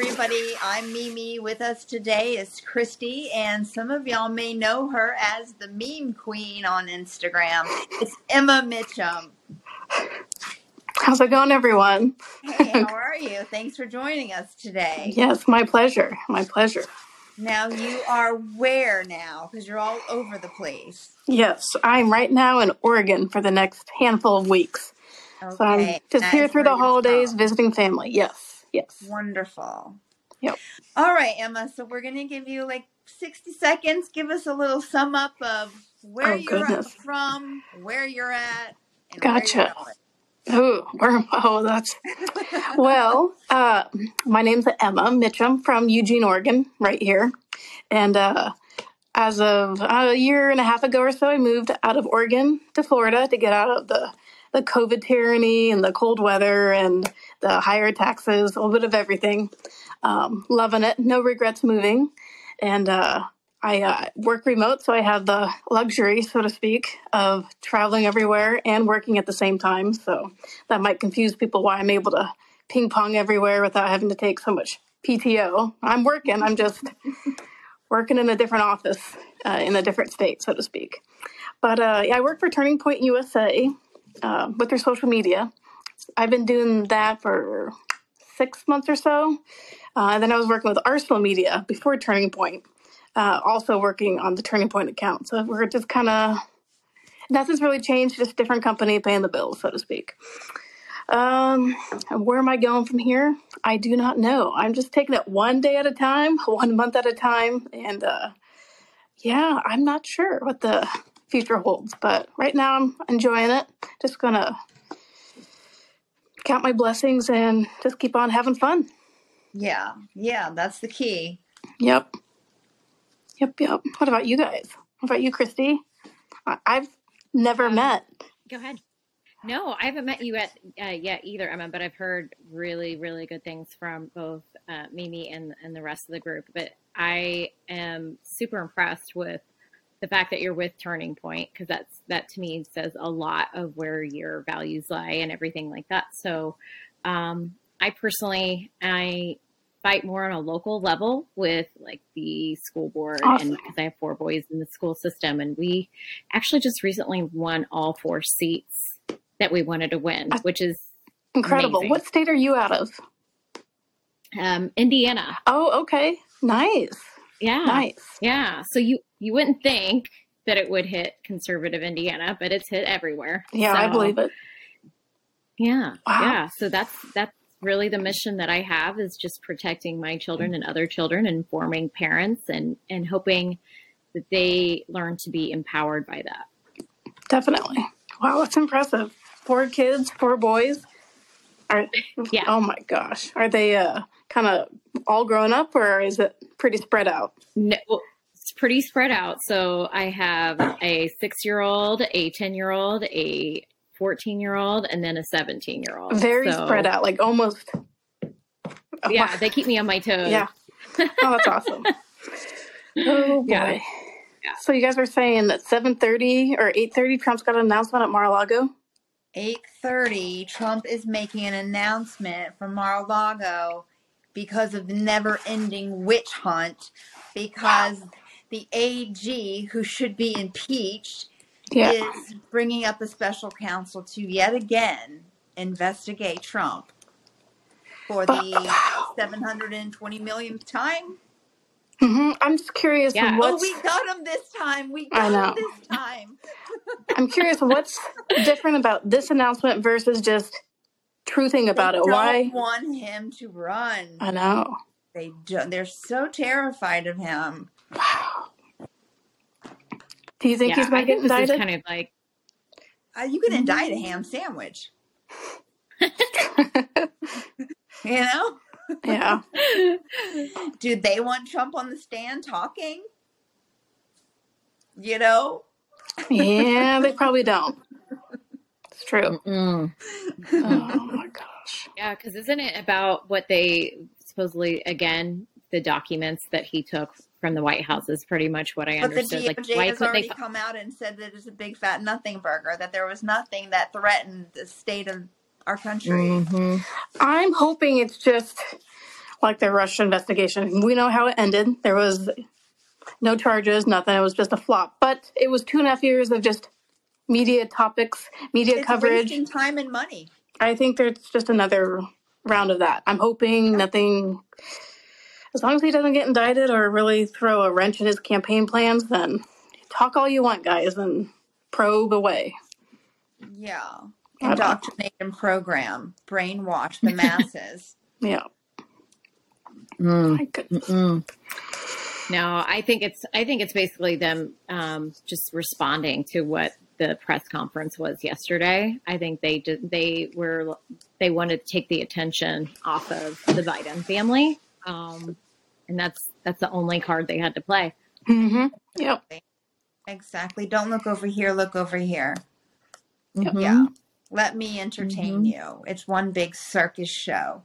Everybody. I'm Mimi. With us today is Christie, and some of y'all may know her as the meme queen on Instagram. It's Emma Mitchem. How's it going, everyone? Hey, how are you? Thanks for joining us today. yes, my pleasure. My pleasure. Now, you are where now? Because you're all over the place. Yes, I'm right now in Oregon for the next handful of weeks. So I'm Okay, just that here is through where the you're holidays from. visiting family. Yes, yes. Wonderful. Yep. All right, Emma. So we're going to give you like 60 seconds. Give us a little sum up of where Oh, you're goodness. from, where you're at, and Gotcha. Oh, oh, that's well. Uh, my name's Emma Mitchem from Eugene, Oregon, right here. And uh, as of a year and a half ago or so, I moved out of Oregon to Florida to get out of the the COVID tyranny and the cold weather and the higher taxes, a little bit of everything. Um, loving it, no regrets moving. And uh, I uh, work remote, so I have the luxury, so to speak, of traveling everywhere and working at the same time. So that might confuse people why I'm able to ping pong everywhere without having to take so much PTO. I'm working, I'm just working in a different office uh, in a different state, so to speak. But uh, yeah, I work for Turning Point USA uh, with their social media. I've been doing that for six months or so. Uh, and then I was working with Arsenal Media before Turning Point, uh, also working on the Turning Point account. So we're just kind of, nothing's really changed, just different company paying the bills, so to speak. Um, where am I going from here? I do not know. I'm just taking it one day at a time, one month at a time. And uh, yeah, I'm not sure what the future holds, but right now I'm enjoying it. Just gonna count my blessings and just keep on having fun. Yeah, yeah, that's the key. Yep. Yep, yep. What about you guys? What about you, Christie? I- I've never Um, met. go ahead. No, I haven't met you at uh, yet either, Emma, but I've heard really, really good things from both uh, Mimi and and the rest of the group. But I am super impressed with the fact that you're with Turning Point because that's that to me says a lot of where your values lie and everything like that. So, um, I personally I fight more on a local level with like the school board and because I have four boys in the school system and we actually just recently won all four seats that we wanted to win, That's which is incredible. amazing. What state are you out of? Um, Indiana. Oh, okay. Nice. Yeah. Nice. Yeah. So you, you wouldn't think that it would hit conservative Indiana, but it's hit everywhere. Yeah, I believe it. yeah. Wow. Yeah. So that's, that's really the mission that I have is just protecting my children and other children informing parents and, and hoping that they learn to be empowered by that. Definitely. Wow, that's impressive. Four kids, four boys. Are Yeah. oh my gosh. Are they uh kind of all grown up or is it pretty spread out? No, well, it's pretty spread out. So I have a six year old, a 10 year old, a 14 year old, and then a 17 year old. Very So spread out, like almost oh, yeah, they keep me on my toes. yeah. Oh, that's awesome. Oh boy. Yeah. Yeah. So you guys were saying that 7:30 or 8:30 Trump's got an announcement at Mar-a-Lago? 8:30 Trump is making an announcement from Mar-a-Lago because of the never-ending witch hunt because the AG who should be impeached Yeah. is bringing up a special counsel to yet again investigate Trump for But the wow. 720 millionth time. hmm I'm just curious Yeah. Oh, we got him this time. We I got him this time. I'm curious what's different about this announcement versus just truthing They about it. don't Why? want him to run. I know. They don't, they're so terrified of him. Wow. Do you think Yeah. he's going I to get think this is indicted? kind of like, Uh, you can indict a Mm. ham sandwich, you know? yeah. Do they want Trump on the stand talking? You know? Yeah, they probably don't. It's true. Mm-mm. Oh my gosh. yeah, because isn't it about what they supposedly, again, the documents that he took from the White House is pretty much what I But the understood. Like, DOJ why has couldn't they? already come out and said that it's a big fat nothing burger, that there was nothing that threatened the state of our country. Mhm. I'm hoping it's just like the Russia investigation. We know how it ended. There was no charges, nothing. It was just a flop. But it was two and a half years of just media topics, media It's coverage. wasting time and money. I think there's just another round of that. I'm hoping nothing, as long as he doesn't get indicted or really throw a wrench in his campaign plans, then talk all you want, guys, and probe away. Yeah. I don't- Indoctrinate and program, brainwash the masses. Yeah. Mm, My goodness. mm. No, I think it's I think it's basically them um, just responding to what the press conference was yesterday. I think they did they were they wanted to take the attention off of the Biden family, um, and that's that's the only card they had to play. hmm Yep. Exactly. Don't look over here, look over here. Mhm. Yeah. Let me entertain Mhm. you. It's one big circus show.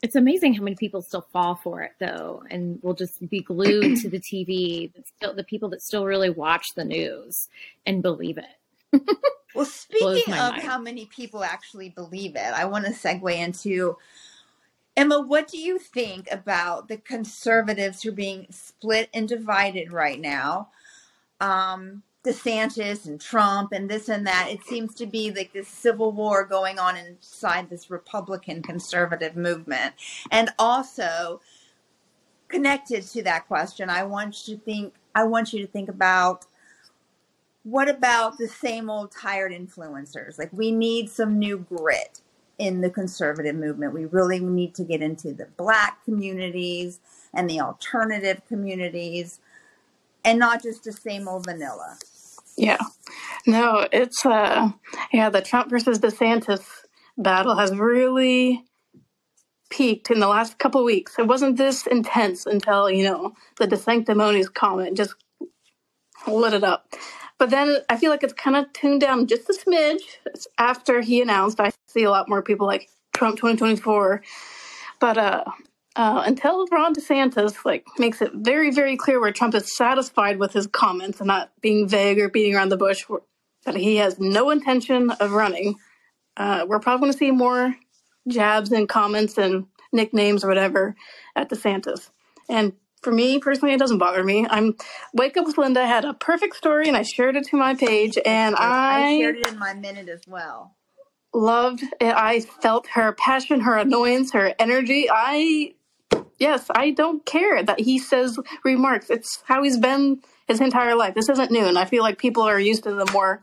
It's amazing how many people still fall for it though, and will just be glued to the TV. Still, the people that still really watch the news and believe it. Well, speaking of mind. how many people actually believe it, I want to segue into Emma, what do you think about the conservatives who are being split and divided right now? Um, DeSantis and Trump and this and that. It seems to be like this civil war going on inside this Republican conservative movement. And also connected to that question, I want you to think I want you to think about what about the same old tired influencers? Like we need some new grit in the conservative movement. We really need to get into the black communities and the alternative communities and not just the same old vanilla. Yeah. No, it's uh yeah, the Trump versus DeSantis battle has really peaked in the last couple weeks. It wasn't this intense until, you know, the DeSanctimonious comment just lit it up. But then I feel like it's kind of tuned down just a smidge after he announced. I see a lot more people like Trump 2024. But uh, uh, until Ron DeSantis like makes it very, very clear where Trump is satisfied with his comments and not being vague or beating around the bush, that he has no intention of running, uh, we're probably going to see more jabs and comments and nicknames or whatever at DeSantis. And for me personally, it doesn't bother me. I'm Wake Up with Linda had a perfect story and I shared it to my page and I I shared it in my minute as well. loved it. I felt her passion, her annoyance, her energy. I, yes, I don't care that he says remarks. It's how he's been his entire life. This isn't new. And I feel like people are used to the more,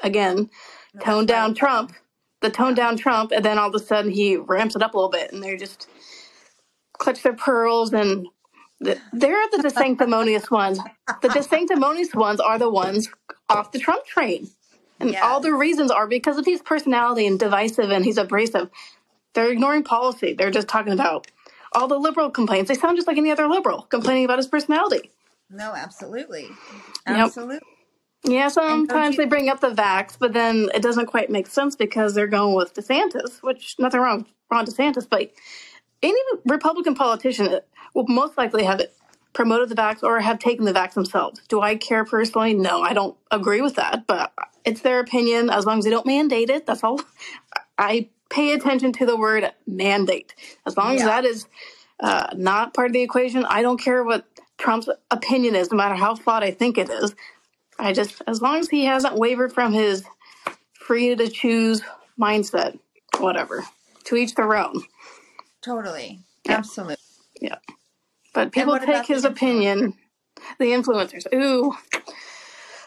again, toned down Trump, the toned down Trump. And then all of a sudden he ramps it up a little bit and they're just clutch their pearls and the, they're the sanctimonious ones. The sanctimonious ones are the ones off the Trump train. And Yes. all the reasons are because of his personality and divisive and he's abrasive. They're ignoring policy. They're just talking about all the liberal complaints. They sound just like any other liberal complaining about his personality. No, absolutely. Yep. Absolutely. Yeah, sometimes you- they bring up the vax, but then it doesn't quite make sense because they're going with DeSantis, which nothing wrong with Ron DeSantis, but any Republican politician will most likely have it promoted the vax or have taken the vax themselves. Do I care personally? No, I don't agree with that, but it's their opinion. As long as they don't mandate it, that's all. I pay attention to the word mandate. As long as that is uh, not part of the equation, I don't care what Trump's opinion is, no matter how flawed I think it is. I just, as long as he hasn't wavered from his free to choose mindset, whatever. To each their own. Totally. Yeah. Absolutely. Yeah. But people take the his opinion. The influencers. Ooh.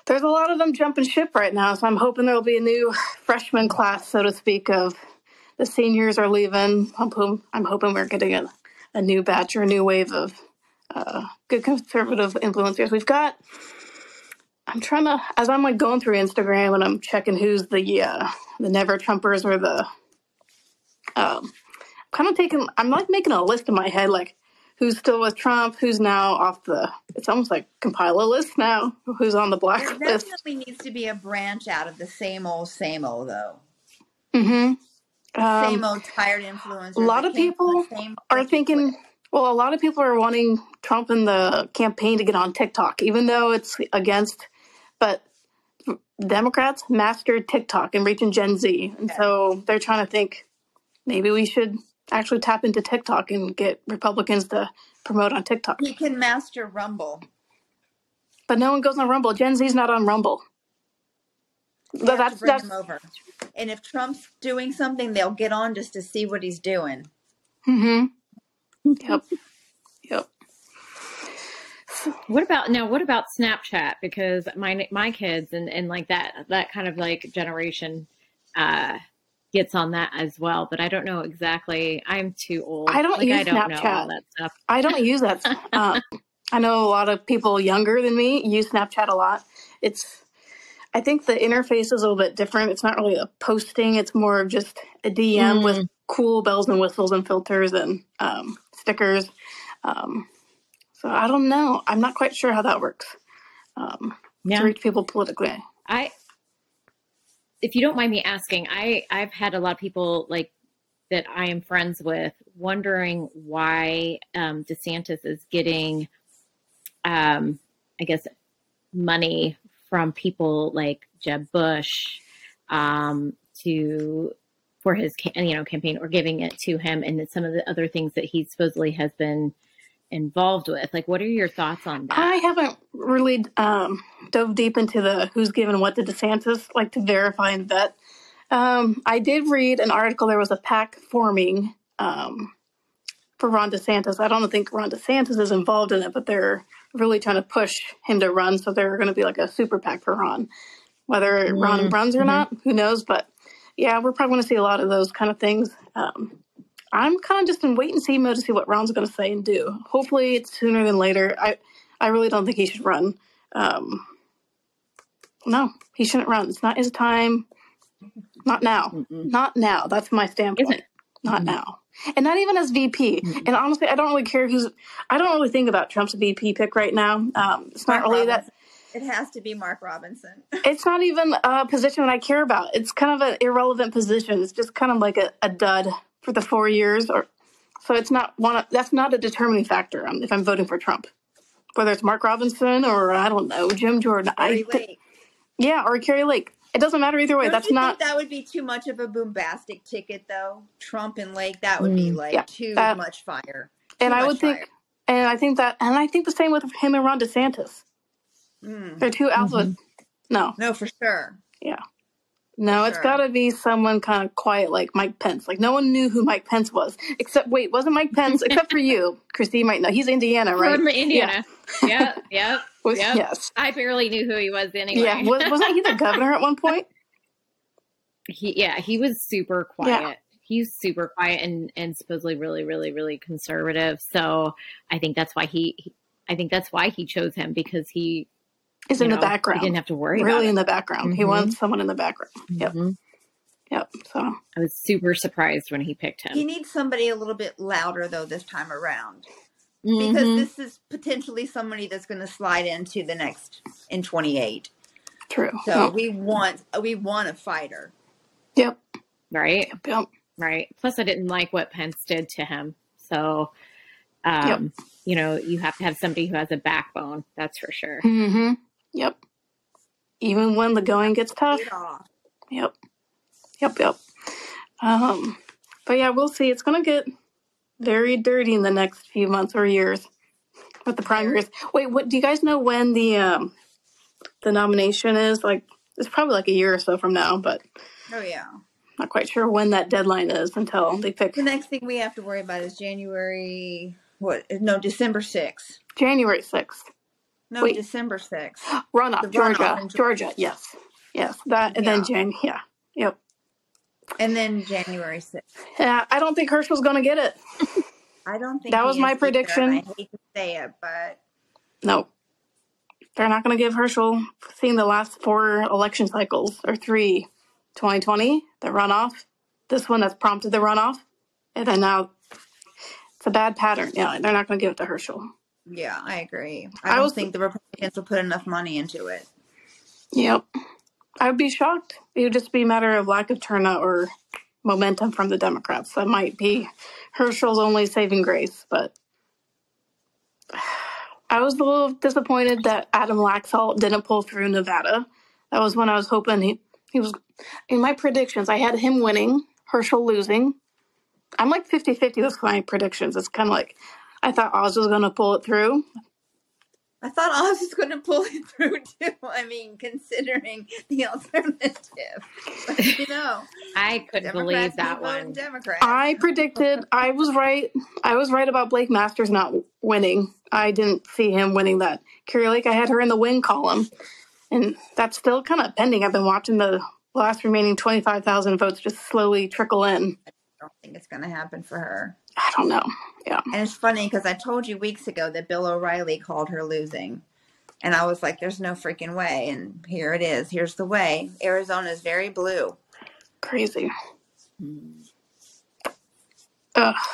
There's a lot of them jumping ship right now, so I'm hoping there'll be a new freshman class, so to speak, of the seniors are leaving. I'm, hoping- I'm hoping we're getting a, a new batch or a new wave of uh, good conservative influencers. We've got. I'm trying to, as I'm like going through Instagram and I'm checking who's the uh, the never Trumpers or the um, kind of taking i'm like making a list in my head like who's still with trump who's now off the it's almost like compile a list now who's on the There blacklist definitely needs to be a branch out of the same old, same old, though. mm-hmm. Same um, old tired influencers. a lot of came from the people are thinking well a lot of people are wanting trump and the campaign to get on tiktok even though it's against but democrats mastered tiktok and reaching gen z and so they're trying to think maybe we should actually tap into TikTok and get Republicans to promote on TikTok. He can master Rumble. But no one goes on Rumble. Gen Z's not on Rumble. We Th- have to That's bring that's him over. And if Trump's doing something, they'll get on just to see what he's doing. hmm Yep. Yep. What about now? What about Snapchat? Because my my kids and and like that that kind of like generation uh gets on that as well. But I don't know exactly. I'm too old. I don't like I use don't know all Snapchat. that stuff. I don't use that. Um, I know a lot of people younger than me use Snapchat a lot. It's, I think the interface is a little bit different. It's not really a posting. It's more of just a DM with Mm, cool bells and whistles and filters and um, stickers. Um, so I don't know. I'm not quite sure how that works um, to reach people politically. I. If you don't mind me asking, I I've had a lot of people like that I am friends with wondering why um, DeSantis is getting, um, I guess, money from people like Jeb Bush um, to for his you know campaign or giving it to him, and some of the other things that he supposedly has been involved with. Like, what are your thoughts on that I haven't really um, dove deep into the who's given what to DeSantis, like to verify and vet. Um, I did read an article. There was a PAC forming um, for Ron DeSantis. I don't think Ron DeSantis is involved in it, but they're really trying to push him to run. So they're going to be like a super PAC for Ron. Whether Ron Mm, runs or not, who knows? But yeah, we're probably going to see a lot of those kind of things. Um, I'm kind of just in wait and see mode to see what Ron's going to say and do. Hopefully, it's sooner than later. I I really don't think he should run. Um, no, he shouldn't run. It's not his time. Not now. Mm-mm. Not now. That's my Isn't standpoint. Not mm, now. And not even as VP. mm. And honestly, I don't really care who's. I don't really think about Trump's VP pick right now. Um, it's not Mark really that. Robinson. It has to be Mark Robinson. It's not even a position that I care about. It's kind of an irrelevant position. It's just kind of like a, a dud for the four years, or so it's not one. Of, that's not a determining factor um, if I'm voting for Trump. Whether it's Mark Robinson or I don't know Jim Jordan, I late. yeah, or Kari Lake. It doesn't matter either way. Don't That's you think not. that would be too much of a bombastic ticket, though? Trump and Lake, that would be Mm. like Yeah, too that, much fire. and Too I much would think, and I think that, and I think the same with him and Ron DeSantis. Mm. They're two alpha. hmm No, No, for sure. yeah. For No, it's got sure. to be someone kind of quiet like Mike Pence. Like no one knew who Mike Pence was, except wait, wasn't Mike Pence? Except for you, Christie. You might know he's Indiana, right? From Yeah. Indiana. Yep, yep, Was yep. yes. I barely knew who he was Yeah. anyway. Was, wasn't he the governor at one point? he yeah, he was super Yeah. quiet. He's super quiet and and supposedly really really really conservative. So I think that's why he, he I think that's why he chose him because he, Is you in the background. he didn't have to worry about really it. in the background. He hmm wants someone in the background. Yep. hmm Yep. So I was super surprised when he picked him. He needs somebody a little bit louder, though, this time around. Because hmm this is potentially somebody that's going to slide into the next in 28. true. So Yep. we want we want a fighter. Yep. Right, Yep. Yep. right. Plus, I didn't like what Pence did to him. So, Yep. um, you know, you have to have somebody who has a backbone. That's for sure. Mm-hmm. Yep. Even when the going gets tough. Get. Yep. Yep. Yep. Um. But yeah, we'll see. It's gonna get very dirty in the next few months or years with the primaries. Wait, what? Do you guys know when the um the nomination is? Like, it's probably like a year or so from now, but Oh yeah. not quite sure when that deadline is until they pick The next thing we have to worry about is January. What? No, December 6th. January sixth. No, Wait, December 6th. runoff, The runoff Georgia, in Georgia. Georgia. Yes, yes. That and then Yeah. Jan. Yeah. Yep. And then January 6th. Yeah. I don't think Herschel's gonna get it. I don't think That was he my is either, and I prediction. hate to say it, but No, they're not going to give Herschel, seeing the last four election cycles, or three 2020, the runoff, this one that's prompted the runoff, and then now it's a bad pattern. Yeah, they're not going to give it to Herschel. yeah, I agree. I I don't was, think the Republicans will put enough money into it. yep, I would be shocked. It would just be a matter of lack of turnout or momentum from the Democrats. That might be Herschel's only saving grace, but I was a little disappointed that Adam Laxalt didn't pull through Nevada. That was when I was hoping he, he was in my predictions. I had him winning, Herschel losing, I'm like 50 50 with my predictions. It's kind of like I thought Oz was going to pull it through. I thought Oz was going to pull it through too. I mean, considering the alternative, but you know, I couldn't believe that one. Democrats. I predicted I was right. I was right about Blake Masters not winning. I didn't see him winning that. Kari Lake, I had her in the win column, and that's still kind of pending. I've been watching the last remaining 25,000 votes just slowly trickle in. I don't think it's going to happen for her. I don't know. Yeah. And it's funny because I told you weeks ago that Bill O'Reilly called her losing. And I was like, there's no freaking way. And here it is. Here's the way. Arizona is very blue. Crazy. Hmm. Ugh.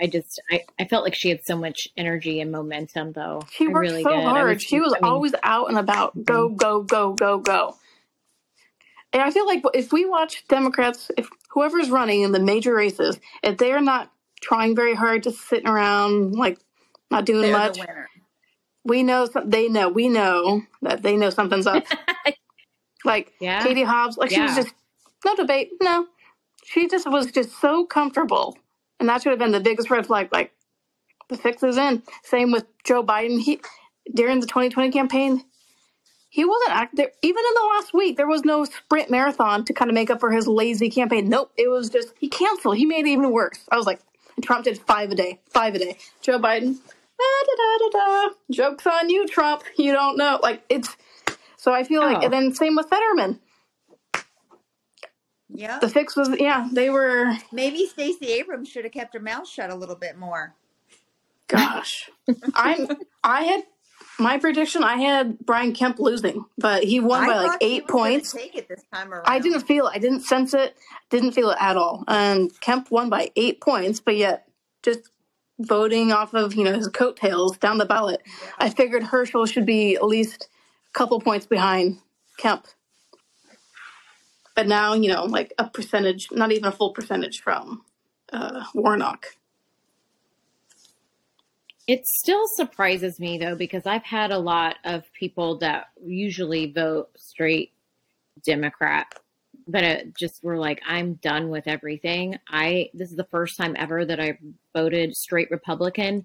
I just I, I felt like she had so much energy and momentum though. She worked really so did. I hard. she was I mean, always out and about. Go, go, go, go, go. And I feel like if we watch Democrats, if whoever's running in the major races, if they're not trying very hard, just sitting around, like not doing They're much, we know they know we know that they know something's up. like Yeah. Katie Hobbs, like she was just no debate, no. She just was just so comfortable, and that should have been the biggest red flag. Like the fix is in. Same with Joe Biden. He during the 2020 campaign, he wasn't active. Even in the last week, there was no sprint marathon to kind of make up for his lazy campaign. Nope, it was just he canceled. He made it even worse. I was like, Trump did five a day, five a day. Joe Biden, da da da da da. Jokes on you, Trump. You don't know. Like it's. So I feel like, Oh. and then same with Fetterman. Yeah. The fix was, yeah, they were. Maybe Stacey Abrams should have kept her mouth shut a little bit more. Gosh, I'm. I had my prediction. I had Brian Kemp losing, but he won I by like thought she eight was points. Take it this time around. I didn't feel. I didn't sense it. Didn't feel it at all. And Kemp won by eight points, but yet just voting off of you know his coattails down the ballot. I figured Herschel should be at least a couple points behind Kemp. But now you know, like a percentage, not even a full percentage from uh, Warnock. It still surprises me though because I've had a lot of people that usually vote straight Democrat, but it just were like, I'm done with everything. I this is the first time ever that I voted straight Republican,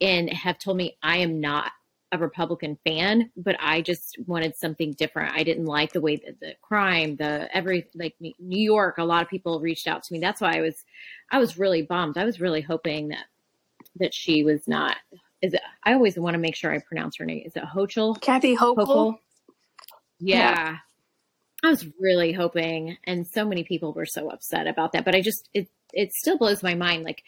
and have told me I am not a Republican fan, but I just wanted something different. I didn't like the way that the crime, the every like New York. A lot of people reached out to me. That's why I was, I was really bummed. I was really hoping that that she was not. Is it? I always want to make sure I pronounce her name. Is it Hochul? Kathy Hochul. Hochul? Yeah. I was really hoping, and so many people were so upset about that. But I just it it still blows my mind. Like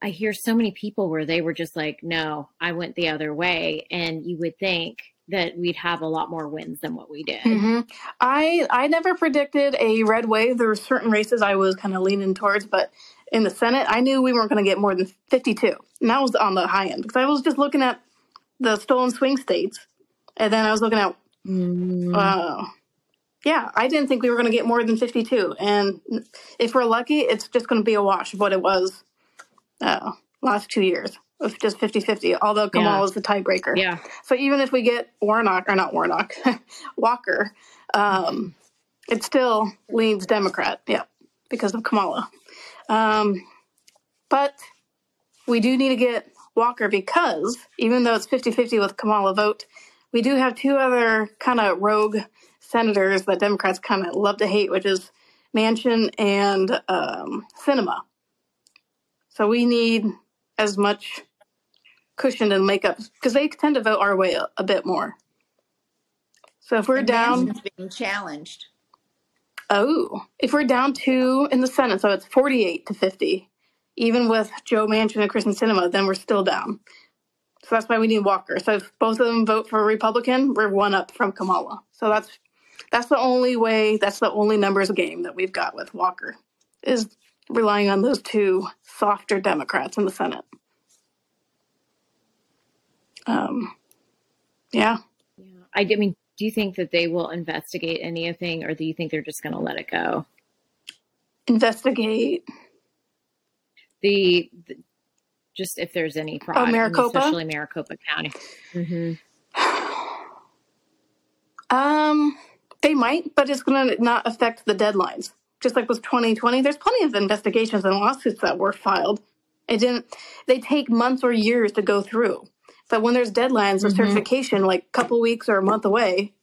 I hear so many people where they were just like, "No, I went the other way," and you would think that we'd have a lot more wins than what we did. hmm I I never predicted a red wave. There were certain races I was kind of leaning towards, but in the Senate, I knew we weren't going to get more than 52. And that was on the high end because I was just looking at the stolen swing states. And then I was looking at, Mm. uh, yeah, I didn't think we were going to get more than 52. And if we're lucky, it's just going to be a wash of what it was uh, last two years of just 50 50, although Kamal Yeah. was the tiebreaker. Yeah, So even if we get Warnock, or not Warnock, Walker, um, it still leans Democrat. Yeah, because of Kamala. Um, but we do need to get Walker because even though it's 50 50 with Kamala vote, we do have two other kind of rogue senators that Democrats kind of love to hate, which is Manchin and um, Sinema. So we need as much cushion and makeup because they tend to vote our way a, a bit more. So if we're down, Manchin's being challenged. Oh, if we're down two in the Senate, so it's 48 to 50, even with Joe Manchin and Kyrsten Sinema, then we're still down. So that's why we need Walker. So if both of them vote for Republican, we're one up from Kamala. So that's that's the only way. That's the only numbers game that we've got with Walker is relying on those two softer Democrats in the Senate. Um, yeah. yeah. I, I mean, do you think that they will investigate anything, or do you think they're just going to let it go? Investigate. The, the just if there's any fraud, in Maricopa? especially Maricopa County. hmm Um, they might, but it's going to not affect the deadlines just like with 2020, there's plenty of investigations and lawsuits that were filed. It didn't. They take months or years to go through. But when there's deadlines of Mhm. certification, like a couple weeks or a month away,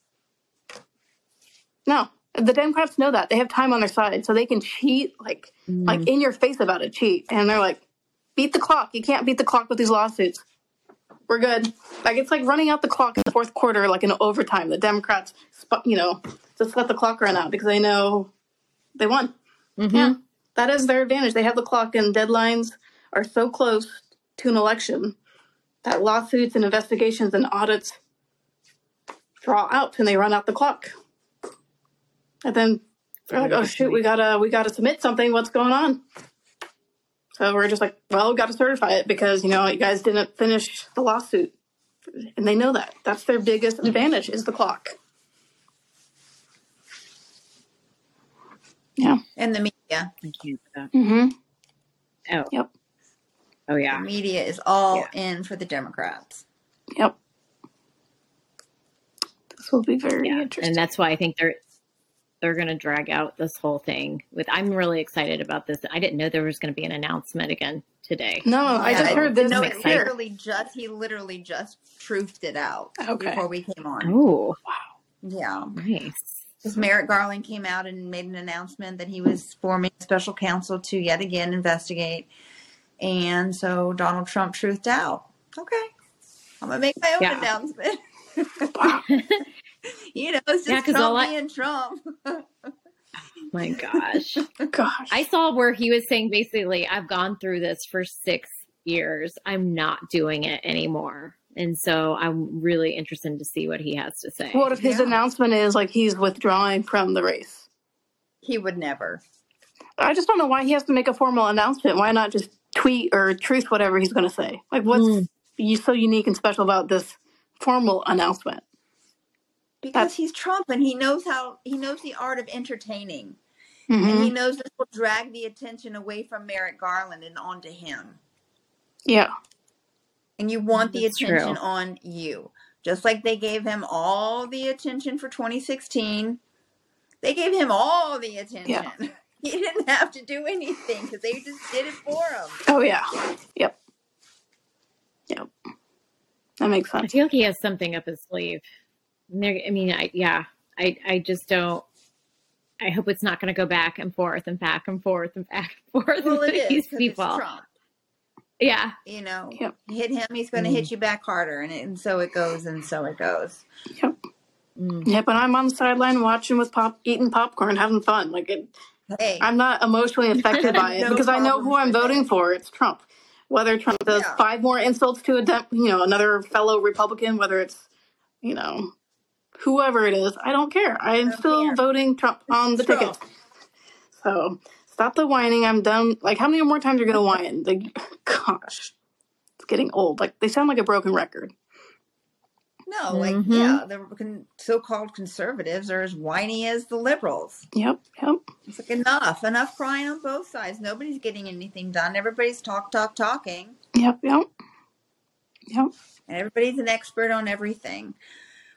no, the Democrats know that they have time on their side, so they can cheat like like in your face about it, cheat, and they're like, beat the clock. You can't beat the clock with these lawsuits. We're good. Like it's like running out the clock in the fourth quarter, like in overtime. The Democrats, you know, just let the clock run out because they know they won. Mhm. Yeah, that is their advantage. They have the clock, and deadlines are so close to an election that lawsuits and investigations and audits draw out and they run out the clock. And then they're like, "Oh shoot, we gotta we gotta submit something. What's going on?" So we're just like, "Well, we got to certify it because you know you guys didn't finish the lawsuit." And they know that. That's their biggest advantage is the clock. Yeah. And the media. I can't do that. Mm-hmm. Oh. Yep. Oh The yeah. media is all Yeah. in for the Democrats. Yep. This will be very Yeah. interesting. And that's why I think they're they're going to drag out this whole thing. With I'm really excited about this. I didn't know there was going to be an announcement again today. no, I just heard this No, I'm it excited. here. literally just he literally just truthed it out Okay. before we came on. Oh, wow. Yeah. nice. Because Merrick Garland came out and made an announcement that he was forming a special counsel to yet again investigate. And so Donald Trump truthed out. Okay. I'm going to make my own Yeah. announcement. You know, it's just Yeah, 'cause Trump all I- being Trump. Oh My gosh. Gosh. I saw where he was saying basically, I've gone through this for six years. I'm not doing it anymore. And so I'm really interested to see what he has to say. what if his Yeah. announcement is like he's withdrawing from the race? he would never. I just don't know why he has to make a formal announcement. Why not just tweet or truth whatever he's going to say? Like, what's Mm. you so unique and special about this formal announcement? Because That's- he's Trump and he knows how, he knows the art of entertaining. hmm And he knows this will drag the attention away from Merrick Garland and onto him. Yeah. And you want the That's attention true. on you. Just like they gave him all the attention for 2016, they gave him all the attention. He didn't have to do anything because they just did it for him. Oh yeah. Yep. Yep. That makes I sense. feel like he has something up his sleeve. And there- I mean, I, yeah, I, I just don't. I hope it's not going to go back and forth and back and forth and back and forth Well, it with is these 'cause it's people. Trump. Yeah, You know, Yep. hit him, he's going to Mm. hit you back harder, and, and so it goes, and so it goes. Yep. Mm. Yep. And I'm on the sideline watching with pop, eating popcorn, having fun. Like it, Hey, I'm not emotionally affected by it No because I know problems who I'm with voting it. for. It's Trump. Whether Trump does Yeah. five more insults to a dem- you know another fellow Republican, whether it's you know whoever it is, I don't care. I am Don't still care. voting Trump on the Trump. tickets. So stop the whining. I'm done. Like how many more times are you gonna whine? Like gosh, it's getting old. Like they sound like a broken record. No, like, Mhm. yeah, the so called conservatives are as whiny as the liberals. Yep. Yep. It's like enough, enough crying on both sides. Nobody's getting anything done. Everybody's talk, talk, talking, Yep. Yep. Yep. and everybody's an expert on everything.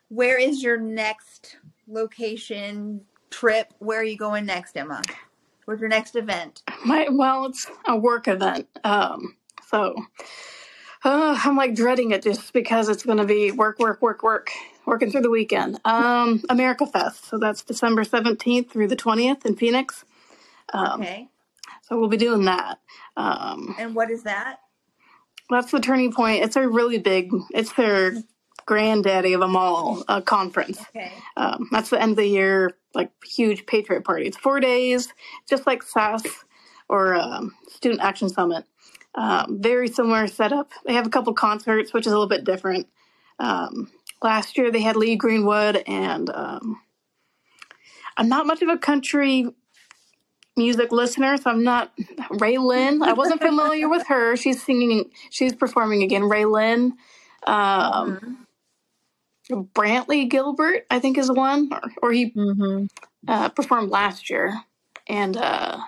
Where is your next location trip? Where are you going next, Emma? Where's your next event? My well, it's a work event. Um, so uh, I'm like dreading it just because it's going to be work, work, work, work, working through the weekend. Um, America Fest. So that's December 17th through the 20th in Phoenix. Um, Okay, So we'll be doing that. Um, and what is that? that's the turning point. It's a really big. It's their granddaddy of them all uh, conference. Okay, Um, that's the end of the year, like huge Patriot Party. It's four days, just like SAS or um, Student Action Summit. Um, very similar setup. They have a couple concerts, which is a little bit different. Um, last year they had Lee Greenwood, and um, I'm not much of a country music listener, so I'm not RaeLynn. I wasn't familiar with her. She's singing, she's performing again. RaeLynn. Um, Mhm. Brantley Gilbert, I think, is one, or, or he Mm-hmm. uh, performed last year. And uh,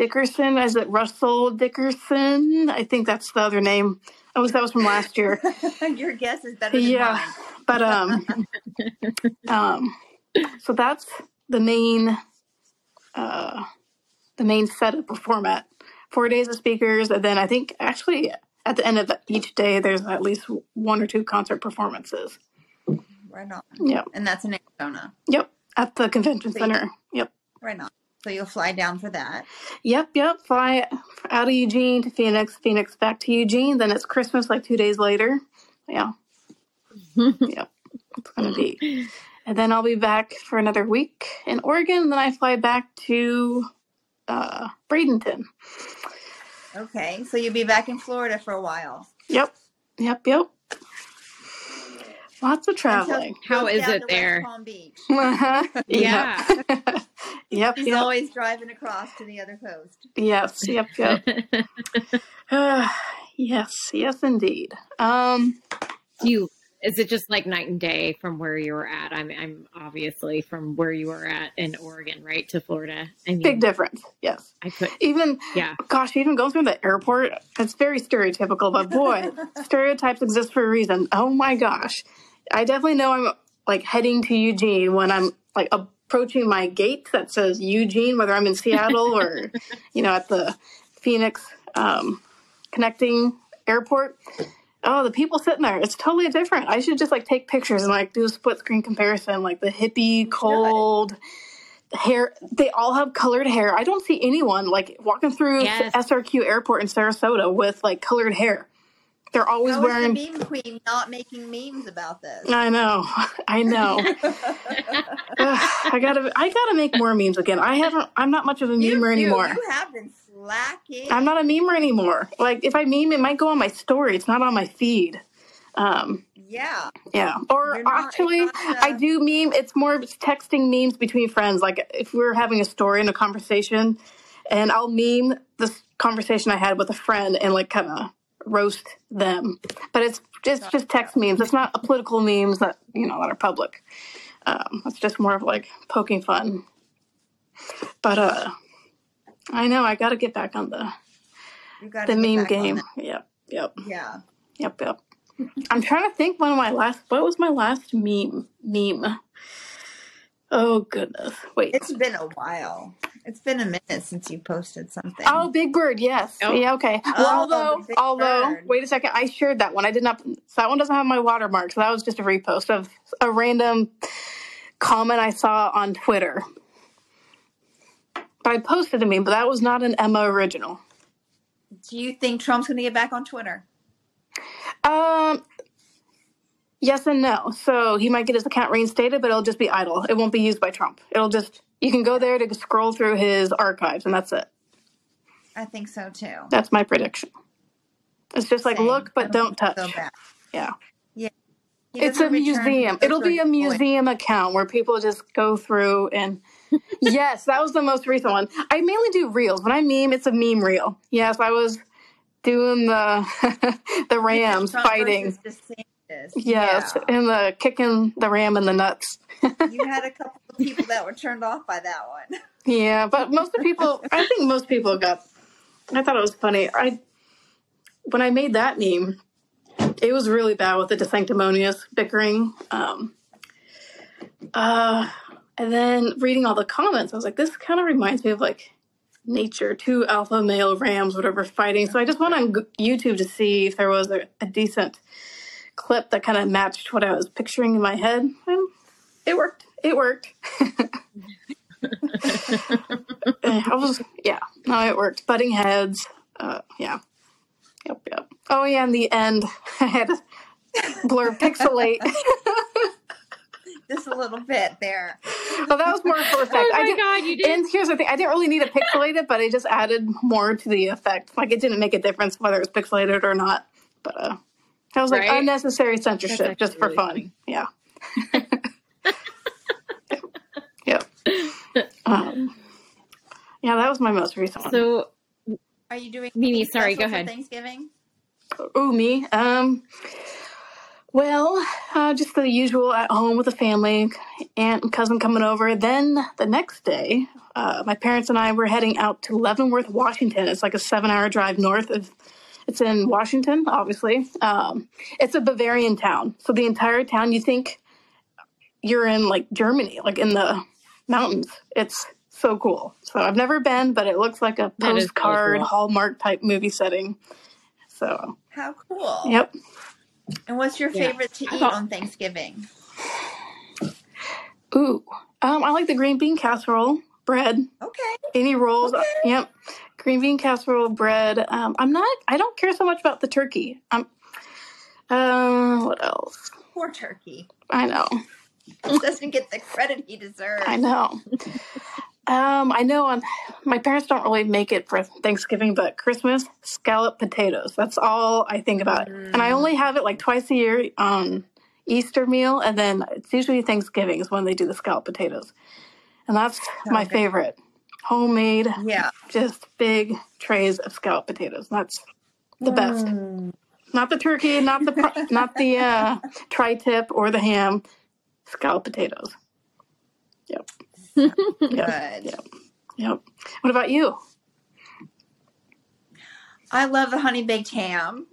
Dickerson, is it Russell Dickerson? I think that's the other name. Least that was from last year. your guess is better than yeah, mine. but um, um, so that's the main uh, the main setup or format. Four days of speakers, and then I think actually at the end of each day, there's at least one or two concert performances. Right on. Yep, And that's in Arizona. yep, at the convention So center. Yep, right on. So you'll fly down for that. yep, yep. Fly out of Eugene to Phoenix, Phoenix back to Eugene. Then it's Christmas like two days later. Yeah, yep, it's gonna be. And then I'll be back for another week in Oregon. Then I fly back to uh, Bradenton. Okay. So you'll be back in Florida for a while Yep, yep, yep. Lots of traveling. he How goes is down it there? Palm Beach. Uh-huh. Yeah. Yep. yep, He's yep. always driving across to the other coast. Yes, yep, yep. Uh, yes, yes, indeed. Um, Do you is it just like night and day from where you were at? I'm I'm obviously from where you were at in Oregon, right, to Florida. I big difference. Yes. I could Even, yeah. gosh, even going through the airport, it's very stereotypical, but boy, stereotypes exist for a reason. Oh my gosh. I definitely know I'm like heading to Eugene when I'm like approaching my gate that says Eugene, whether I'm in Seattle or, you know, at the Phoenix um, connecting airport. Oh, the people sitting there, it's totally different. I should just like take pictures and like do a split screen comparison, like the hippie, cold hair. They all have colored hair. I don't see anyone like walking through Yes. SRQ airport in Sarasota with like colored hair. They're always How is the wearing. meme queen not making memes about this? I know, I know. Ugh, I gotta, I gotta make more memes again. I haven't. I'm not much of a you memer do. anymore. You have been slacking. I'm not a memer anymore. Like if I meme, it might go on my story. It's not on my feed. Um, Yeah. yeah. Or You're not. It's actually, not. I do meme. It's more of texting memes between friends. Like if we're having a story and a conversation, and I'll meme this conversation I had with a friend and like kind of roast them. But it's just just text memes. It's not political memes that you know that are public. Um, it's just more of like poking fun. But uh, I know I got to get back on the you got the to get meme back on game. that. Yep, yep, Yeah. yep, yep. I'm trying to think when my last what was my last meme meme. Oh goodness. Wait. It's been a while. It's been a minute since you posted something. Oh, Big Bird, yes. Oh. Yeah, okay. Well, Oh, although, Big although, Bird. wait a second, I shared that one. I did not. So that one doesn't have my watermark. So that was just a repost of a random comment I saw on Twitter. But I posted a meme, but that was not an Emma original. Do you think Trump's going to get back on Twitter? Um, yes and no. So he might get his account reinstated, but it'll just be idle. It won't be used by Trump. It'll just you can go there to scroll through his archives, and that's it. I think so too. That's my prediction. It's just like Same. look, I but don't don't touch. Yeah. Yeah. He It's a doesn't return museum. It'll be a museum account where people just go through and yes, that was the most recent one. I mainly do reels. When I meme, it's a meme reel. Yes, I was doing the the Rams Trump fighting. DeSantis. Yes, and the kicking the ram in the nuts. You had a couple of people that were turned off by that one. Yeah, but most of people, I think most people got. I thought it was funny. I when I made that meme, it was really bad with the sanctimonious bickering. Um, uh, and then reading all the comments, I was like, this kind of reminds me of like nature, two alpha male rams, whatever, fighting. So I just went on YouTube to see if there was a, a decent clip that kind of matched what I was picturing in my head, and it worked. It worked. I was, yeah, no, it worked. Butting heads, uh, yeah, yep, yep. Oh yeah, in the end, I had to blur pixelate. Just a little bit there. well, that was more for effect. Oh I my did, god, you did. and here's the thing: I didn't really need to pixelate it, but it just added more to the effect. Like it didn't make a difference whether it was pixelated or not. But uh, that was like Right? unnecessary censorship just for really fun. funny. Yeah. yep. Um, yeah, that was my most recent one. So Are you doing Mimi, sorry, go ahead. Thanksgiving? Ooh, me. Um, well, uh, just the usual at home with the family, aunt and cousin coming over. Then the next day, uh, my parents and I were heading out to Leavenworth, Washington. It's like a seven-hour drive north of. It's in Washington, obviously. Um, it's a Bavarian town, so the entire town you think you're in like Germany, like in the mountains. It's so cool. So I've never been, but it looks like a That is really postcard cool. Hallmark type movie setting. So How cool. yep. And what's your Yeah. favorite to eat thought- on Thanksgiving? Ooh, um, I like the green bean casserole bread. Okay. Any rolls? Okay. Yep. Green bean casserole bread. Um, I'm not. I don't care so much about the turkey. Um. Uh, what else? Poor turkey. I know. He doesn't get the credit he deserves. I know. um, I know. On my parents don't really make it for Thanksgiving, but Christmas scallop potatoes. That's all I think about. And I only have it like twice a year on Easter meal, and then it's usually Thanksgiving is when they do the scallop potatoes, and that's my favorite. Homemade, Yeah. just big trays of scallop potatoes. That's the best. Mm. Not the turkey, not the pro- not the uh, tri-tip or the ham. Scallop potatoes. Yep. Yep. Good. Yep. Yep. What about you? I love the honey baked ham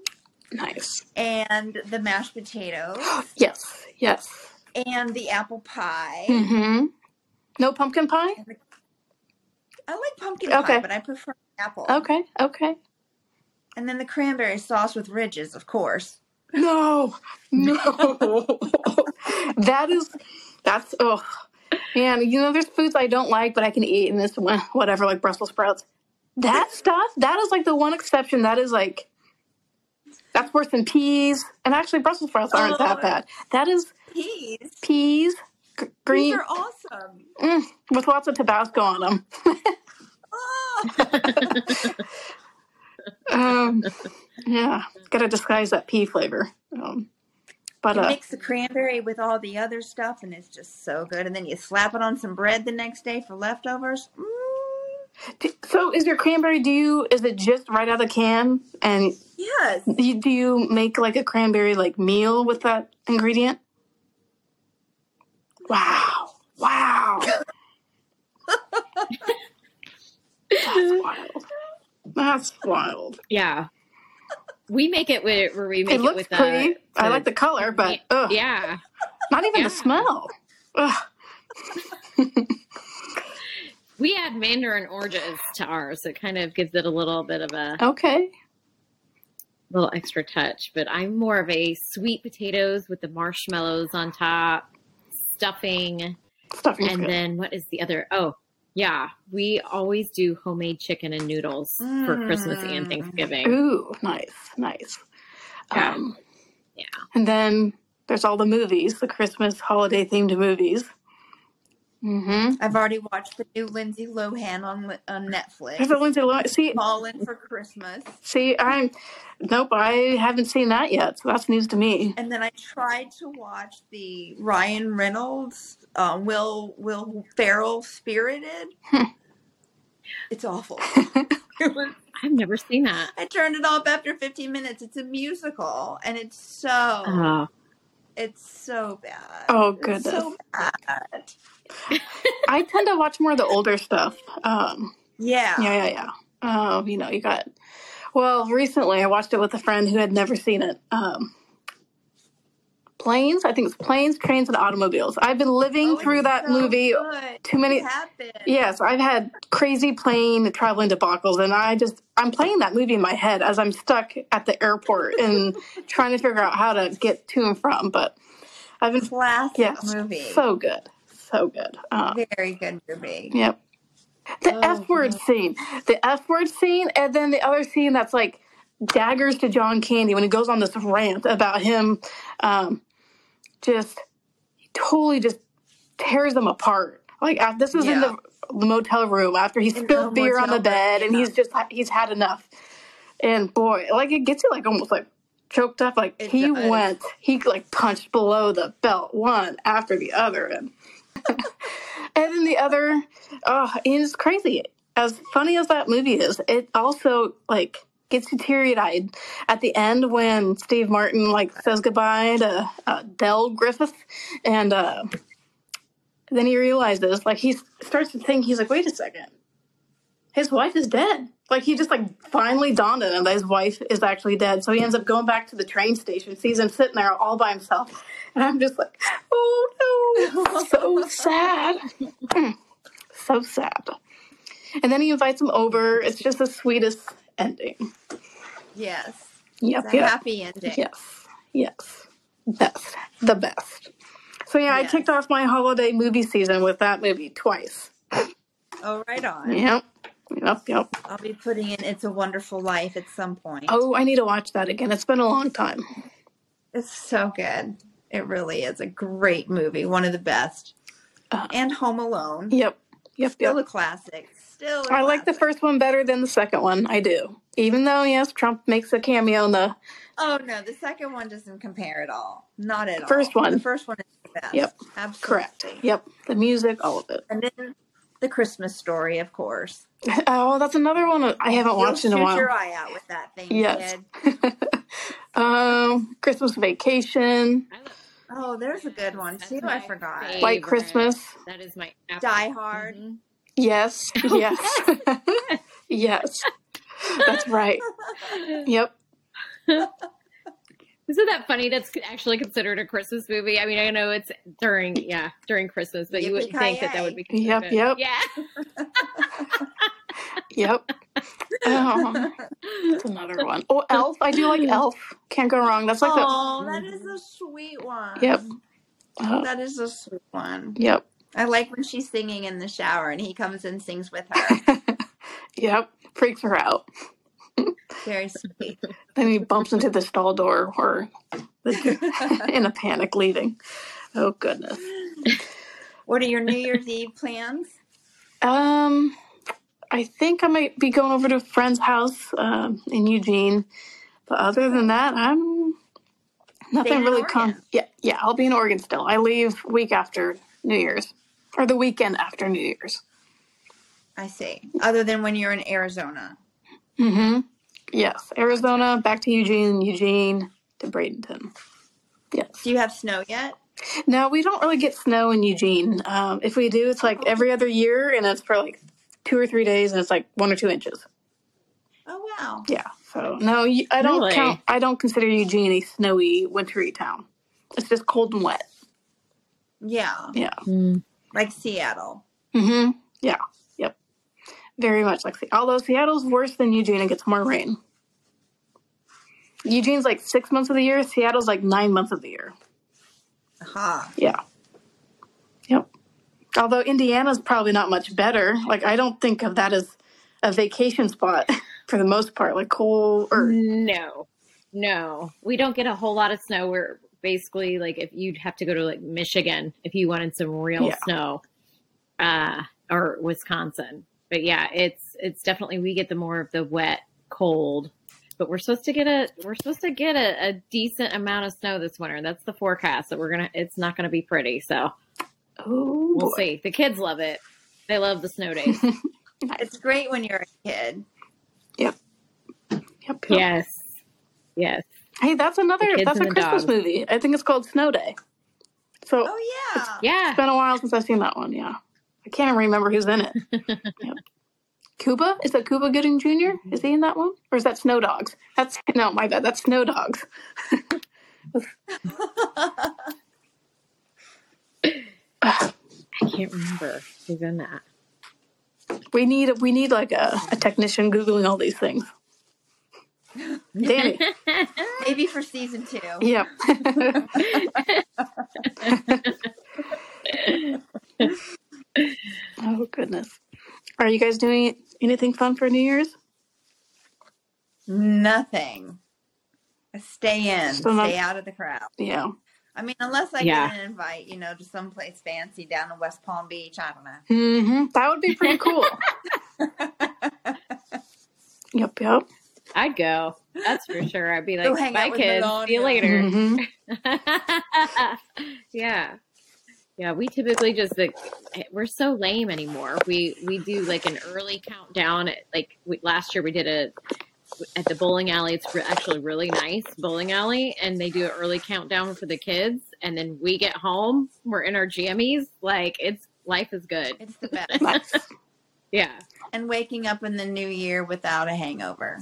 Nice. and the mashed potatoes Yes. Yes. and the apple pie. Mm-hmm. No pumpkin pie? I like pumpkin Okay. pie, but I prefer apple. Okay. Okay. And then the cranberry sauce with ridges, of course. No. No. that is that's oh man, you know there's foods I don't like but I can eat and this one whatever like Brussels sprouts. That stuff, that is like the one exception that is like that's worse than peas. And actually Brussels sprouts aren't that Oh. bad. That is Peas. peas, g- These green are awesome. mm, with lots of Tabasco on them. Oh. Um, yeah, got to disguise that pea flavor. Um, but You uh, mix the cranberry with all the other stuff, and it's just so good. And then you slap it on some bread the next day for leftovers. Mm, d- so is your cranberry? Do you is it just right out of the can? And yes. you, do you make like a cranberry like meal with that ingredient? Wow! Wow! That's wild. That's wild. Yeah. We make it with where we make It it, with uh, pretty. the, I like the color, but ugh, yeah. not even Yeah. the smell. We add mandarin oranges to ours. So it kind of gives it a little bit of a Okay. little extra touch. But I'm more of a sweet potatoes with the marshmallows on top, stuffing, Stuffing's and good. then what is the other? Oh, yeah. We always do homemade chicken and noodles for Christmas and Mm. Thanksgiving. Ooh, nice, nice. Yeah. Um, Yeah. And then there's all the movies, the Christmas holiday themed movies. Mm-hmm. I've already watched the new Lindsay Lohan on on Netflix. There's a Lindsay Lohan. See, Falling for Christmas. see, I'm nope. I haven't seen that yet, so that's news to me. And then I tried to watch the Ryan Reynolds, uh, Will Will Ferrell Spirited. it's awful. It was- I've never seen that. I turned it off after 15 minutes. It's a musical, and it's so Oh, it's so bad. Oh, It's goodness. so bad. I tend to watch more of the older stuff. Um, Yeah. yeah, yeah, yeah. Um, you know, you got. Well, recently I watched it with a friend who had never seen it. Um, planes. I think it's planes, trains, and automobiles. I've been living Oh, through that so movie good. too many. What happened? Yes, I've had crazy plane traveling debacles, and I just I'm playing that movie in my head as I'm stuck at the airport and trying to figure out how to get to and from. But I've been Classic yes, movie. so good, so good. Um, Very good movie. yep. The Oh, F word scene, the F word scene, and then the other scene that's like daggers to John Candy when he goes on this rant about him, um, just totally just tears them apart. Like uh, this is in Yeah. the, the motel room after he In spilled beer on the motel bed, room, and he's just he's had enough. And boy, like it gets you like almost like choked up. Like It he does. went, he like punched below the belt one after the other, and and then the other, oh, it's crazy. As funny as that movie is, it also like gets you teary eyed at the end when Steve Martin like says goodbye to uh, Del Griffith, and uh, then he realizes like he starts to think he's like, wait a second, his wife is dead. Like he just like finally dawned on him that his wife is actually dead. So he ends up going back to the train station, sees him sitting there all by himself, and I'm just like, oh no, so sad, so sad. And then he invites him over. It's just the sweetest ending. Yes. Yep, It's a yep. happy ending. Yes, yes. Best. The best. So yeah, I Yes. kicked off my holiday movie season with that movie twice. Oh, right on. Yep. Yep, yep. I'll be putting in It's a Wonderful Life at some point. Oh, I need to watch that again. It's been a long time. It's so good. It really is a great movie. One of the best. Uh, And Home Alone. Yep. Yep, Still yep. a classic. Still a I like the first one better than the second one. I do. Even though, yes, Trump makes a cameo in the Oh no, the second one doesn't compare at all. Not at all. First one. The first one is the best. Yep. Absolutely. correct. Yep. The music, all of it. And then the Christmas story, of course. Oh, that's another one I haven't You'll watched in a shoot while. your eye out with that thing, Yes. kid. um, Christmas Vacation, I love- Oh, there's a good one That's too. my I forgot. favorite. White Christmas. That is my Die Hard. Mhm. Yes, yes, yes. That's right. Yep. Isn't that funny? That's actually considered a Christmas movie. I mean, I know it's during, yeah, during Christmas, but you wouldn't think that that would be. Yep, considered- yep. Yeah. Yep. Um, oh, that's another one. Oh, Elf. I do like Elf. Can't go wrong. That's like the. oh, that is a sweet one. Yep. Oh, That uh, is a sweet one. yep. I like when she's singing in the shower and he comes and sings with her. yep. Freaks her out. Very sweet. Then he bumps into the stall door or in a panic leaving. Oh goodness. what are your New Year's Eve plans? Um, I think I might be going over to a friend's house um, in Eugene, but other than that, I'm nothing really. Con- yeah, yeah, I'll be in Oregon still. I leave week after New Year's or the weekend after New Year's. I see. Other than when you're in Arizona. Mm-hmm. Yes, Arizona, back to Eugene, Eugene to Bradenton. Yes. Do you have snow yet? No, we don't really get snow in Eugene. Um, if we do, it's like every other year, and it's for like two or three days, and it's like one or two inches. Oh wow. Yeah. So no, you- I don't Really? count. I don't consider Eugene a snowy, wintry town. It's just cold and wet. Yeah. Yeah. Mm. Like Seattle. Mm-hmm. Yeah. Yep. Very much like Se- although Seattle's worse than Eugene it gets more rain. Eugene's like six months of the year. Seattle's like nine months of the year. Aha. Yeah. Yep. Although Indiana's probably not much better. Like I don't think of that as a vacation spot for the most part. Like cold or No, no, we don't get a whole lot of snow. We're basically like if you'd have to go to like Michigan if you wanted some real Yeah. snow, uh, or Wisconsin. But yeah, it's it's definitely we get the more of the wet, cold. But we're supposed to get a we're supposed to get a, a decent amount of snow this winter. That's the forecast. That we're gonna. It's not gonna be pretty. So oh we'll see. The kids love it. They love the snow days. It's great when you're a kid. Yep. yep. yes, yes. Hey, that's another. That's a Christmas dogs. movie. I think it's called Snow Day. So Oh yeah. Yeah. it's been a while since I've seen that one. Yeah, I can't even remember who's in it. yep. Cuba is that Cuba Gooding Jr. Mm-hmm. Is he in that one, or is that Snow Dogs? That's no, my bad. That's Snow Dogs. I can't remember who's in that. We need we need like a, a technician googling all these things. Danny. Maybe for season two. Yep. Oh goodness. Are you guys doing anything fun for New Year's? Nothing. Stay in. So not- stay out of the crowd. Yeah. I mean, unless I Yeah. get an invite, you know, to someplace fancy down in West Palm Beach. I don't know. hmm That would be pretty cool. yep, yep. I'd go. That's for sure. I'd be Go like, hang bye, out with kids. See you Melania." later. hmm yeah. Yeah, we typically just like eh, we're so lame anymore. We we do like an early countdown. Like we, last year, we did a at the bowling alley. It's re- actually really nice bowling alley, and they do an early countdown for the kids. And then we get home, we're in our jammies. Like it's life is good. It's the best. Yeah, and waking up in the new year without a hangover.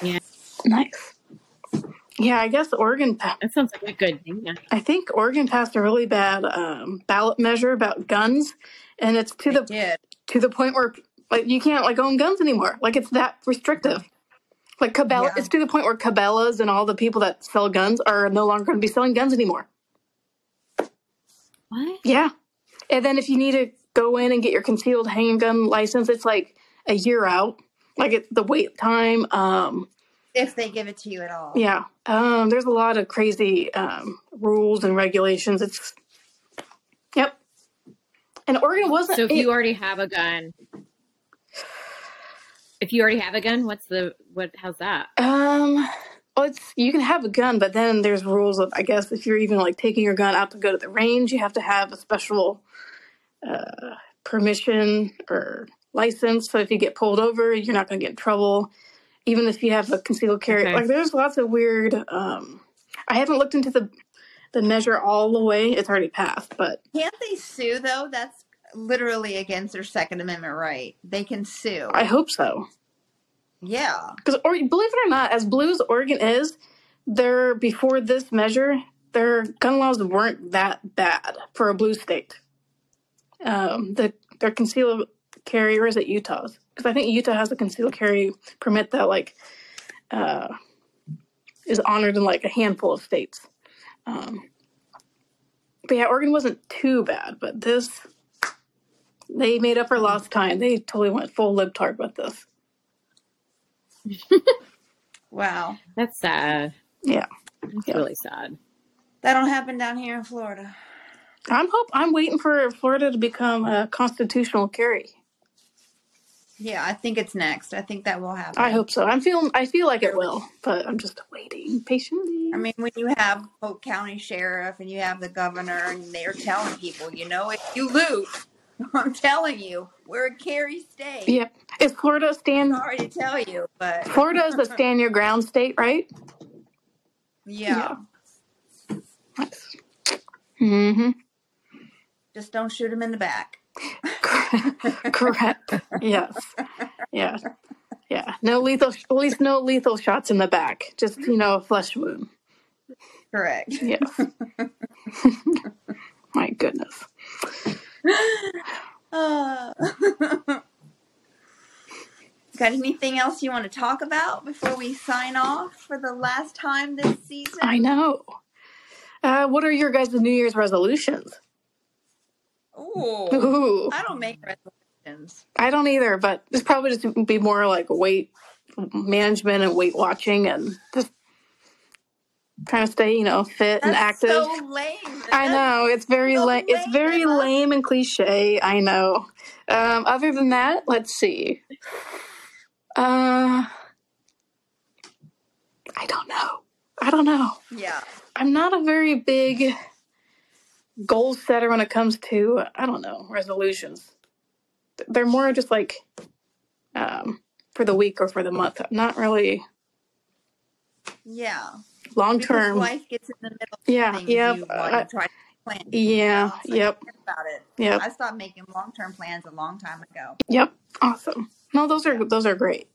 Yeah, nice. Yeah, I guess Oregon. pa- that sounds like a good thing. Yeah. I think Oregon passed a really bad um, ballot measure about guns, and it's to They the did. to the point where Like you can't like own guns anymore. Like it's that restrictive. Like Cabela, Yeah. it's to the point where Cabela's and all the people that sell guns are no longer going to be selling guns anymore. What? Yeah. And then if you need to go in and get your concealed handgun license, it's like a year out. Like it, the wait time. Um, If they give it to you at all. yeah. Um, there's a lot of crazy um, rules and regulations. It's yep. And Oregon wasn't. So if it- you already have a gun, if you already have a gun, what's the what? How's that? Um, well, it's you can have a gun, but then there's rules of I guess if you're even like taking your gun out to go to the range, you have to have a special uh, permission or license. So if you get pulled over, you're not going to get in trouble. Even if you have a concealed carry, Okay. like there's lots of weird. Um, I haven't looked into the the measure all the way. It's already passed, but Can't they sue though? That's literally against their Second Amendment right. They can sue. I hope so. yeah. Because or, believe it or not, as blue as Oregon is, their before this measure, their gun laws weren't that bad for a blue state. Um, the their concealed carry, or is it Utah's? Because I think Utah has a concealed carry permit that like uh, is honored in like a handful of states. Um, but yeah, Oregon wasn't too bad, but this they made up for lost time. They totally went full lip libtard with this. Wow. That's sad. Yeah. That's Yeah. really sad. That don't happen down here in Florida. I'm hope I'm waiting for Florida to become a constitutional carry. Yeah, I think it's next. I think that will happen. I hope so. I'm feeling I feel like it will, but I'm just waiting patiently. I mean, when you have Polk County Sheriff and you have the governor, and they're telling people, you know, if you loot, I'm telling you, we're a carry state. Yep. Is Florida a stand Sorry to tell you, but Florida is a stand your ground state, right? yeah, Nice. Mm-hmm. just don't shoot him in the back. Correct. Yes. Yeah. Yeah. No lethal at least no lethal shots in the back. Just, you know, a flesh wound. Correct. Yes. My goodness. Uh, got anything else you want to talk about before we sign off for the last time this season? I know. Uh, what are your guys' New Year's resolutions? Ooh. I don't make resolutions. I don't either, but it's probably just be more like weight management and weight watching and just trying to stay, you know, fit and That's active. so lame. I know it's very so lame. It's very Emma. lame and cliche. I know. Um, other than that, let's see. Uh, I don't know. I don't know. Yeah. I'm not a very big goal setter when it comes to I don't know resolutions. They're more just like um, for the week or for the month. Not really Yeah. long Because term. life gets in the middle of Yeah, things yep, you, uh, try to plan. Yeah, So you yep, about it. yep, I stopped making long term plans a long time ago. yep. Awesome. No, those are those are great.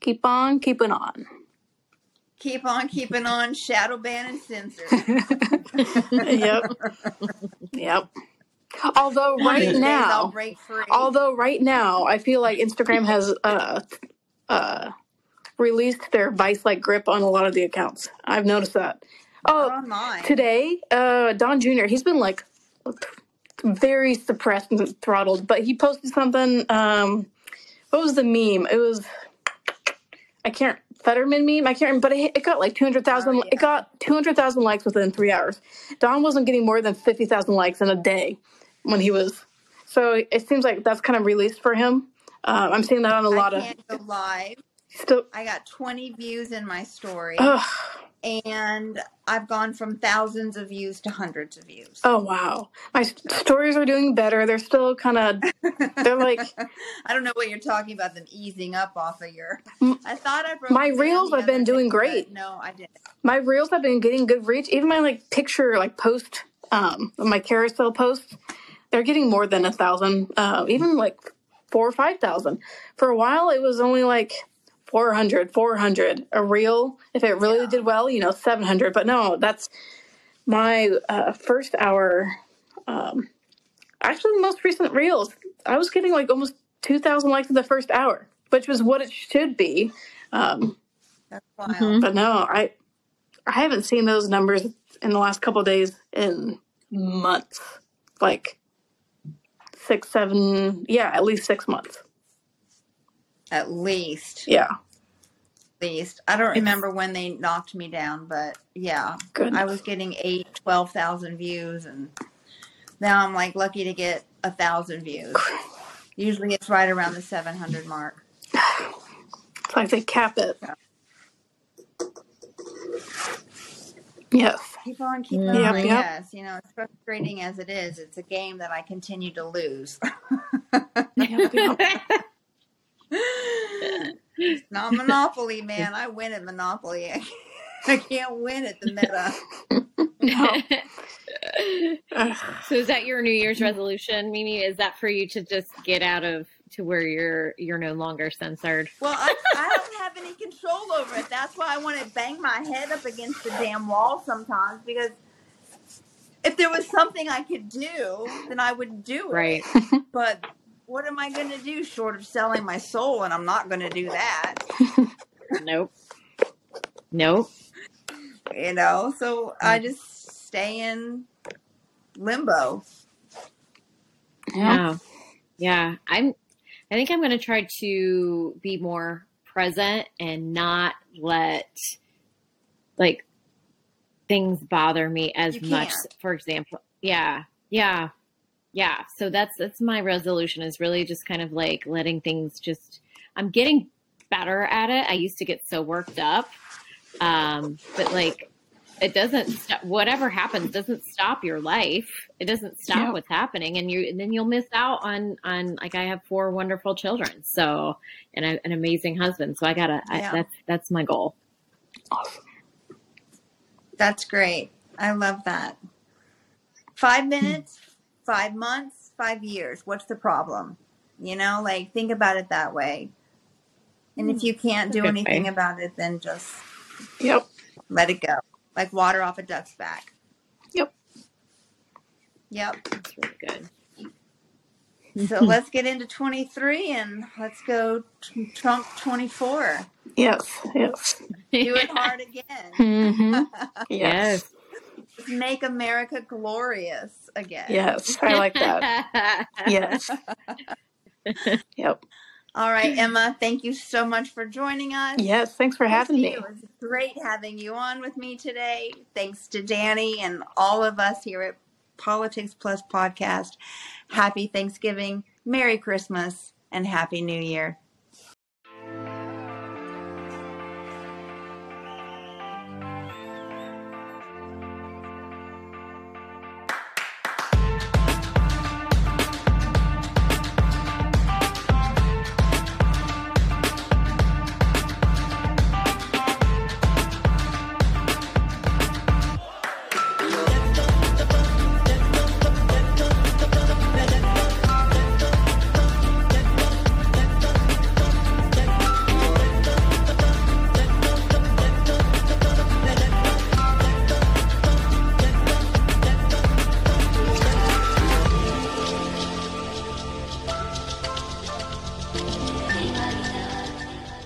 Keep on keeping on. Keep on keeping on, shadow ban and censor. yep, yep. Although One of right these days I'll now, break free. although right now, I feel like Instagram has uh uh released their vice-like grip on a lot of the accounts. I've noticed that. Not Oh, on mine. today, uh, Don Jr. He's been like very suppressed and throttled, but he posted something. Um, what was the meme? It was I can't Fetterman meme. I can't remember, but it, it got like two hundred thousand. Oh, It got two hundred thousand likes within three hours. Don wasn't getting more than fifty thousand likes in a day when he was. So it seems like that's kind of released for him. Um, I'm seeing that on a lot I of can't go live. still. I got 20 views in my story, Ugh. And I've gone from thousands of views to hundreds of views. Oh wow, my s- stories are doing better. They're still kind of. They're like I don't know what you're talking about. Them easing up off of your. M- I thought I broke. my it down reels the have been doing but great. No, I didn't. My reels have been getting good reach. Even my like picture like post um my carousel posts, they're getting more than a thousand. Uh, even like four or five thousand. For a while, it was only like 400, 400 a reel. If it really Yeah. did well, you know, seven hundred. But no, that's my uh, first hour. Um, actually, the most recent reels, I was getting like almost 2,000 likes in the first hour, which was what it should be. Um, That's wild. Mhm. but no, I I haven't seen those numbers in the last couple of days in months. Like six, seven, yeah, at least six months. At least. Yeah, At least. I don't remember when they knocked me down, but yeah, good. I was getting eight, 12,000 views, and now I'm like lucky to get a thousand views. Usually it's right around the 700 mark. It's like they cap it. Yeah. Yes. Keep on, keep Mhm. on. Yep, yep. Yes, you know, as frustrating as it is, it's a game that I continue to lose. Yep, yep. It's not Monopoly, man. I win at Monopoly. I can't win at the meta. No. So is that your New Year's resolution, Mimi? Is that for you to just get out of to where you're you're no longer censored? Well, I, I don't have any control over it. That's why I want to bang my head up against the damn wall sometimes because if there was something I could do, then I would do it. Right. But what am I going to do short of selling my soul? And I'm not going to do that. nope. Nope. You know, so I mm. just stay in limbo. Yeah. Yeah. Yeah. I'm I think I'm gonna try to be more present and not let like things bother me as You much. can't. For example. Yeah. Yeah. Yeah. So that's that's my resolution is really just kind of like letting things just I'm getting better at it. I used to get so worked up. Um, but like it doesn't stop whatever happens doesn't stop your life it doesn't stop Yeah. what's happening and you and then you'll miss out on on like i have four wonderful children so and a, an amazing husband so i gotta Yeah. I, that's that's my goal Awesome. That's great. I love that. Five minutes, five months, five years. What's the problem? You know, like think about it that way. And if you can't do Good anything way. about it, then just Yep. let it go. Like water off a duck's back. Yep. Yep. that's really good So let's get into 23 and let's go t- Trump 24. Yes. Yes. Do it hard again. hmm Yes. Make America glorious again. Yes. I like that. Yes. Yep. All right, Emma, thank you so much for joining us. Yes. Thanks for having me. It was great having you on with me today. Thanks to Danny and all of us here at Politics Plus Podcast. Happy Thanksgiving, Merry Christmas, and Happy New Year.